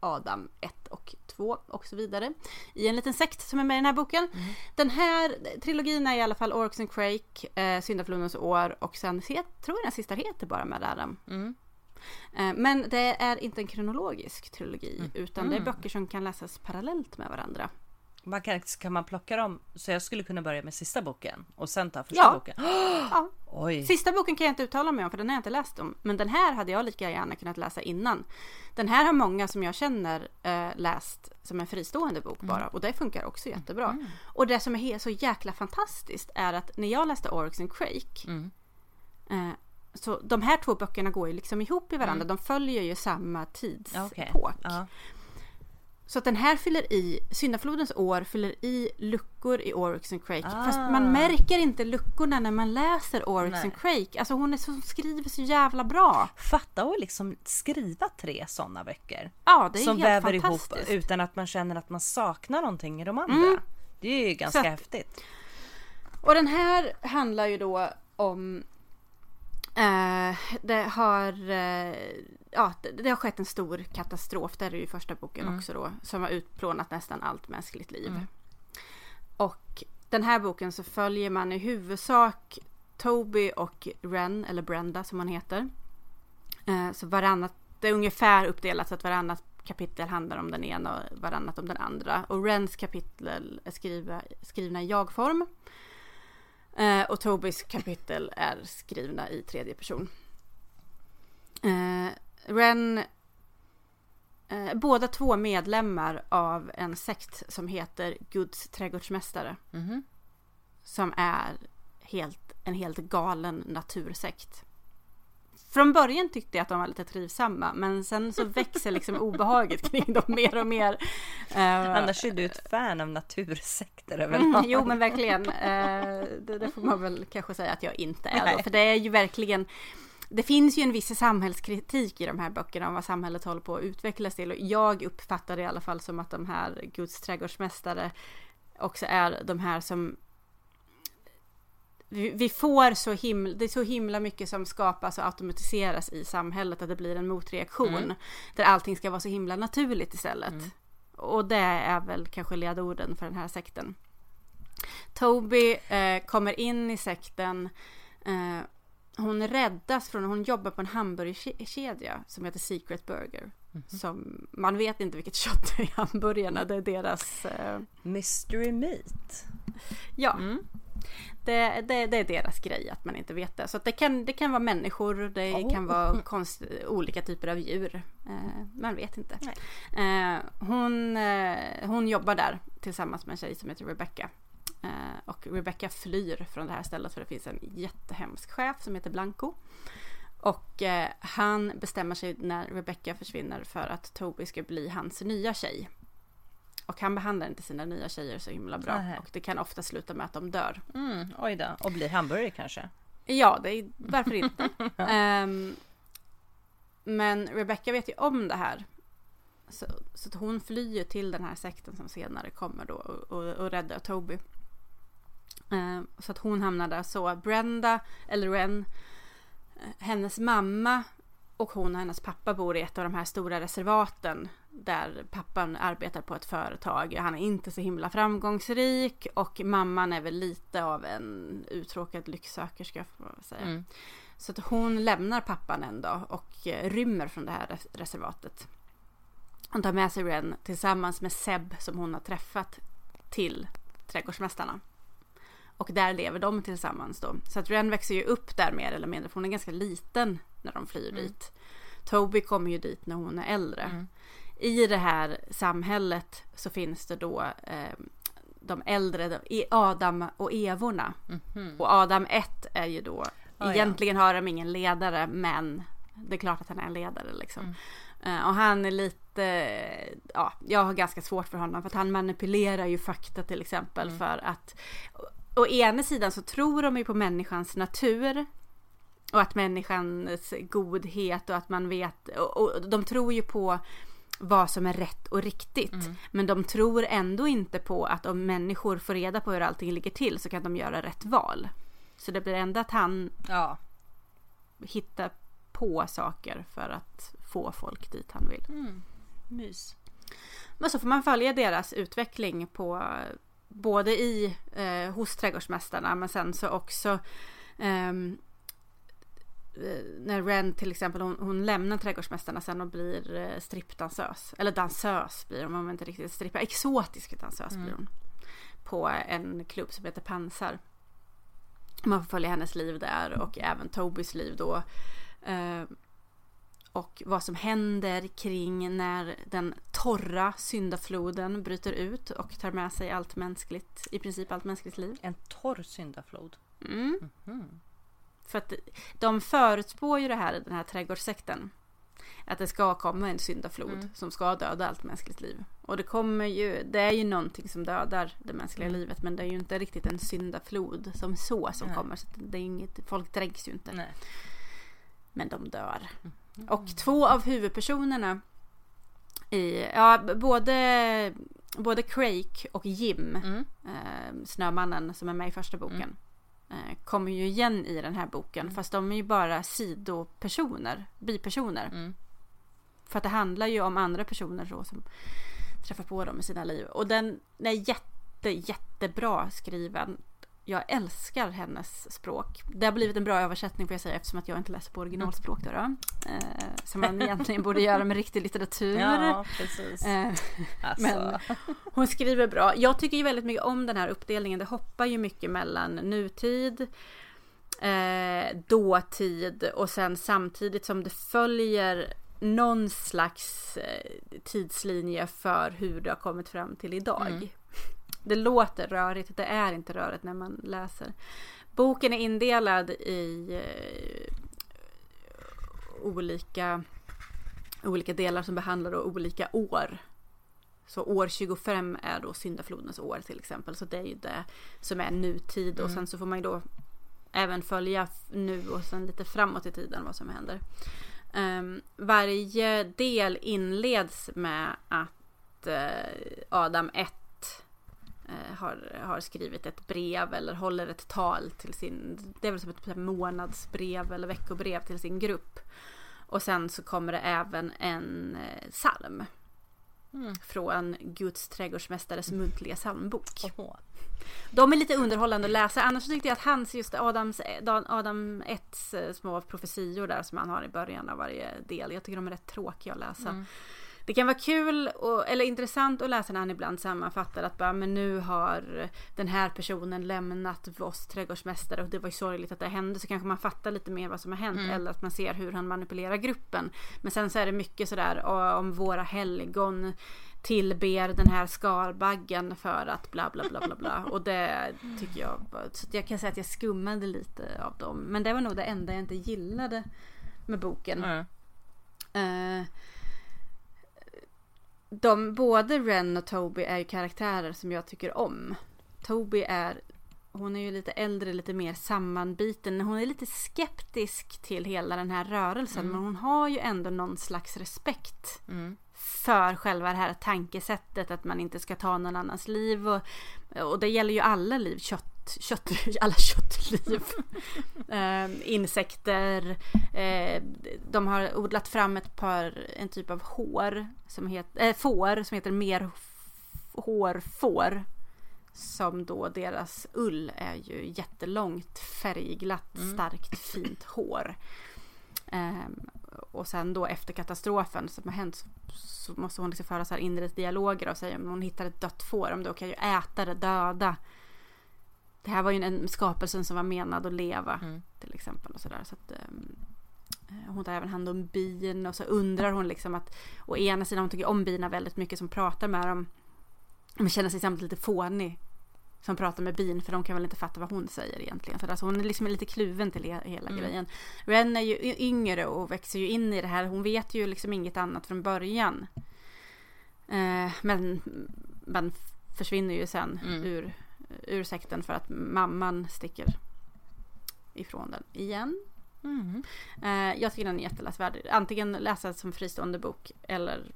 Adam 1 och 2 och så vidare. I en liten sekt som är med i den här boken. Den här trilogin är i alla fall Orcs and Crake, eh, Syndaflodens år och sen jag tror jag den sista heter bara Mad Adam. Eh, men det är inte en kronologisk trilogi utan det är böcker som kan läsas parallellt med varandra. Man kan, kan man plocka dem? Så jag skulle kunna börja med sista boken och sen ta första Ja. boken? [gasps] Ja. Oj! Sista boken kan jag inte uttala mig om för den har jag inte läst om. Men den här hade jag lika gärna kunnat läsa innan. Den här har många som jag känner eh, läst som en fristående bok bara. Och det funkar också jättebra. Och det som är så jäkla fantastiskt är att när jag läste Oryx and Crake. Mm. Eh, så de här två böckerna går ju liksom ihop i varandra. De följer ju samma tidsepok. okej. Ja. Så att den här fyller i, Syndaflodens år fyller i luckor i Oryx and Crake. Ah. Fast man märker inte luckorna när man läser Oryx Nej. and Crake. Alltså hon, är så, hon skriver så jävla bra. Fatta att liksom skriva tre sådana böcker. Ja, det är som helt väver ihop fantastiskt. Mm. utan att man känner att man saknar någonting i de andra. Det är ju ganska att- häftigt. Och den här handlar ju då om eh, det har eh, ja, det, det har skett en stor katastrof, det är det ju i första boken också då, som har utplånat nästan allt mänskligt liv. Och den här boken så följer man i huvudsak Toby och Ren, eller Brenda som han heter. Eh, så varannat, det är ungefär uppdelat så att varannat kapitel handlar om den ena och varannat om den andra. Och Rens kapitel är skriva, skrivna i jag-form. Eh, och Tobys kapitel är skrivna i tredje person. Eh, Ren eh, båda två medlemmar av en sekt som heter Guds trädgårdsmästare. Mhm. Som är helt, en helt galen natursekt. Från början tyckte jag att de var lite trivsamma men sen så [laughs] växer liksom obehaget kring dem mer och mer. Eh, Annars är du ett fan av natursekter Mm, överlag. jo men verkligen. Eh, det, det får man väl kanske säga att jag inte är då. För det är ju verkligen det finns ju en viss samhällskritik i de här böckerna om vad samhället håller på att utvecklas till. Och jag uppfattar det i alla fall som att de här Guds trädgårdsmästare också är de här som vi vi får så himla, det är så himla mycket som skapas och automatiseras i samhället att det blir en motreaktion. Där allting ska vara så himla naturligt istället. Och det är väl kanske ledorden för den här sekten. Toby eh, kommer in i sekten. Eh, hon räddas från, hon jobbar på en hamburgerkedja som heter Secret Burger. Som, man vet inte vilket kött det är i hamburgarna, det är deras... Eh, Mystery meat. ja. Det, det, det är deras grej att man inte vet det. Så det, kan, det kan vara människor, det Oh. kan vara konst, olika typer av djur. Eh, man vet inte. Eh, hon, eh, hon jobbar där tillsammans med en tjej som heter Rebecca. Eh, och Rebecca flyr från det här stället för det finns en jättehemsk chef som heter Blanco. Och eh, han bestämmer sig när Rebecca försvinner för att Toby ska bli hans nya tjej. Och han behandlar inte sina nya tjejer så himla bra. Nähä. Och det kan ofta sluta med att de dör. Mm, oj då. Och blir hamburgare kanske. Ja, det är, varför [laughs] inte? Ehm, men Rebecca vet ju om det här. Så, så att hon flyr till den här sekten som senare kommer då och, och, och räddar Toby. Ehm, så att hon hamnar där så. Brenda, eller Ren, eh, hennes mamma och hon och hennes pappa bor i ett av de här stora reservaten där pappan arbetar på ett företag. Han är inte så himla framgångsrik och mamman är väl lite av en uttråkad lycksökerska får man säga. Mm. Så att hon lämnar pappan en dag och eh, rymmer från det här res- reservatet. Hon tar med sig Ren tillsammans med Seb som hon har träffat till trädgårdsmästarna. Och där lever de tillsammans då. Så att Ren växer ju upp där mer eller mindre för hon är ganska liten när de flyr dit. Toby kommer ju dit när hon är äldre. I det här samhället så finns det då eh, de äldre, de- i Adam och Evorna. Och Adam 1 är ju då, ja. egentligen har de ingen ledare men det är klart att han är en ledare liksom. Eh, och han är lite, ja, jag har ganska svårt för honom för att han manipulerar ju fakta till exempel för att å ena sidan så tror de ju på människans natur och att människans godhet och att man vet och, och de tror ju på vad som är rätt och riktigt. Men de tror ändå inte på att om människor får reda på hur allting ligger till så kan de göra rätt val. Så det blir ändå att han Ja. hittar på saker för att få folk dit han vill. Mys. Men så får man följa deras utveckling på både i eh, hos trädgårdsmästarna men sen så också eh, när Ren till exempel hon, hon lämnar trädgårdsmästarna sen och blir eh, strippdansös. Eller dansös blir hon, om man inte riktigt strippa. Exotisk dansös blir hon. På en klubb som heter Pansar. Man får följa hennes liv där och även Tobys liv då. Eh, och vad som händer kring när den torra syndafloden bryter ut och tar med sig allt mänskligt, i princip allt mänskligt liv. En torr syndaflod. Mm. För att de förutspår ju det här, den här trädgårdssekten. Att det ska komma en syndaflod som ska döda allt mänskligt liv. Och det kommer ju, det är ju någonting som dödar det mänskliga livet men det är ju inte riktigt en syndaflod som så som Nej. kommer. Så det är inget, folk dränks ju inte. Nej. Men de dör. Och två av huvudpersonerna i, ja både, både Craig och Jim, Mm. eh, Snömannen som är med i första boken, eh, kommer ju igen i den här boken. Fast de är ju bara sidopersoner, bipersoner. Mm. För att det handlar ju om andra personer så som träffar på dem i sina liv. Och den är jätte, jättebra skriven. Jag älskar hennes språk. Det har blivit en bra översättning får jag säga eftersom att jag inte läser på originalspråk då. då. Eh, som man egentligen borde göra med riktig litteratur. Ja, precis. Eh, Alltså. men hon skriver bra. Jag tycker ju väldigt mycket om den här uppdelningen. Det hoppar ju mycket mellan nutid, eh, dåtid och sen samtidigt som det följer någon slags eh, tidslinje för hur det har kommit fram till idag. Mm. Det låter rörigt, det är inte rörigt när man läser. Boken är indelad i eh, olika, olika delar som behandlar då olika år. Så år 25 är då syndaflodens år till exempel. Så det är ju det som är nutid och sen så får man ju då även följa nu och sen lite framåt i tiden vad som händer. Ehm, varje del inleds med att eh, Adam 1 eh, har, har skrivit ett brev eller håller ett tal till sin, det är väl som ett månadsbrev eller veckobrev till sin grupp. Och sen så kommer det även en eh, psalm. Från Guds trädgårdsmästares muntliga psalmbok. De är lite underhållande att läsa. Annars tyckte jag att hans, just Adams, Adam 1 små profetior där som han har i början av varje del. Jag tycker de är rätt tråkiga att läsa. Det kan vara kul och, eller intressant att läsa när han ibland sammanfattar att bara, men nu har den här personen lämnat oss trädgårdsmästare och det var ju sorgligt att det hände så kanske man fattar lite mer vad som har hänt eller att man ser hur han manipulerar gruppen. Men sen så är det mycket sådär "Åh, om våra helgon tillber den här skalbaggen för att bla bla bla bla bla [laughs] och det tycker jag så jag kan säga att jag skummade lite av dem men det var nog det enda jag inte gillade med boken. Mm. Eh, de, både Ren och Toby är ju karaktärer som jag tycker om. Toby är, hon är ju lite äldre, lite mer sammanbiten. Hon är lite skeptisk till hela den här rörelsen men hon har ju ändå någon slags respekt Mm. för själva det här tankesättet att man inte ska ta någon annans liv. Och, och det gäller ju alla liv, kött, kött, [laughs] alla köttliv. eh, insekter. Eh, de har odlat fram ett par, en typ av hår som heter, äh, får som heter mer hårfår. Som då deras ull är ju jättelångt färgglatt, starkt, fint hår. Ehm, och sen då efter katastrofen som har hänt så, så måste hon liksom föra så här inre dialoger och säga om hon hittar ett dött får, om då kan ju äta det döda. Det här var ju en skapelse som var menad att leva till exempel och sådär. Så att, eh, hon tar även hand om bin och så undrar hon liksom att å ena sidan hon tycker om bina väldigt mycket som pratar med dem. Men känner sig samtidigt lite fånig. Som pratar med bin för de kan väl inte fatta vad hon säger egentligen. Så alltså hon är liksom lite kluven till he- hela grejen. Ren är ju yngre och växer ju in i det här. Hon vet ju liksom inget annat från början. Eh, men man försvinner ju sen ur, ur sekten för att mamman sticker ifrån den igen. Eh, jag tycker den är jätteläsvärd. Antingen läsa som fristående bok eller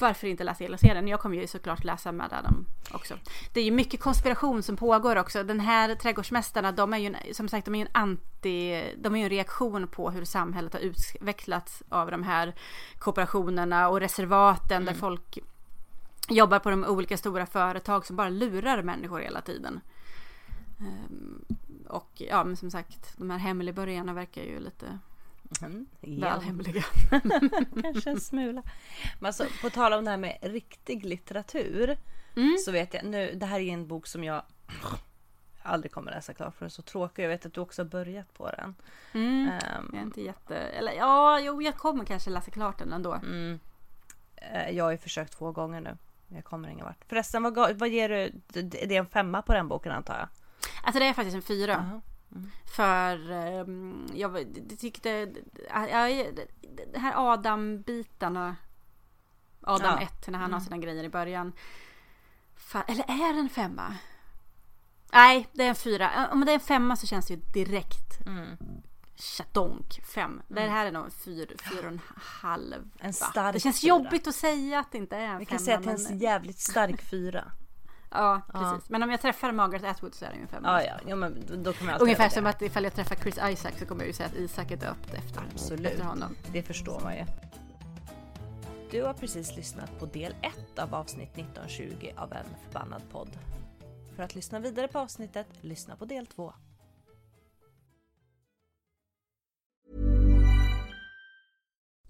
varför inte läsa hela serien? Jag kommer ju såklart läsa med Adam också. Det är ju mycket konspiration som pågår också. Den här trädgårdsmästarna, de är ju en, som sagt, de är ju en anti, de är ju en reaktion på hur samhället har utvecklats av de här kooperationerna och reservaten där folk jobbar på de olika stora företag som bara lurar människor hela tiden. Ehm, och ja, men som sagt, de här hemligborgarna verkar ju lite Mm, Väl hemliga. [laughs] Kanske en smula. Men alltså, på tal om det här med riktig litteratur. Så vet jag nu, det här är en bok som jag [sniffs] aldrig kommer läsa klart för den är så tråkig. Jag vet att du också har börjat på den. Mm. Ehm, Jag är inte jätte... Eller ja, jo, jag kommer kanske läsa klart den ändå. eh, jag har ju försökt två gånger nu. Jag kommer ingen vart. Förresten, vad, vad ger du? Det är en femma på den boken antar jag? Alltså det är faktiskt en fyra. Jaha. För ehm, jag var- det- det tyckte... Ja, jag- det här Adam-bitarna. Adam Ja. 1 när han har sina grejer i början. Fa- eller är det en femma? Nej, det är en fyra. Om det är en femma så känns det ju direkt. Chatonk, fem. Det här är nog en fyra, fyra och en stark Det känns fyra. jobbigt att säga att det inte är en Vi femma. kan säga att det är en jävligt stark fyra. [laughs] Ja, precis. Men om jag träffar Margaret Atwood så är det ju en femma. Ja, ja, ja men då- kommer jag Ungefär som det. att ifall jag träffar Chris Isaac så kommer jag ju säga att Isaac är döpt efter, Absolut. efter honom. Det förstår man ju. Du har precis lyssnat på del 1 av avsnitt 1920 av En förbannad podd. För att lyssna vidare på avsnittet, lyssna på del 2.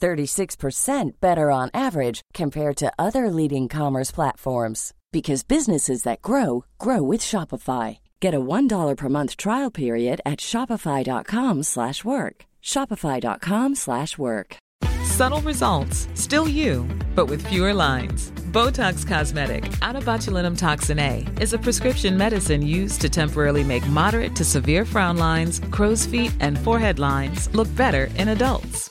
36% better on average compared to other leading commerce platforms because businesses that grow grow with Shopify. Get a $1 per month trial period at shopify.com/work. shopify.com/work. Subtle results, still you, but with fewer lines. Botox Cosmetic, out of botulinum toxin A, is a prescription medicine used to temporarily make moderate to severe frown lines, crow's feet, and forehead lines look better in adults.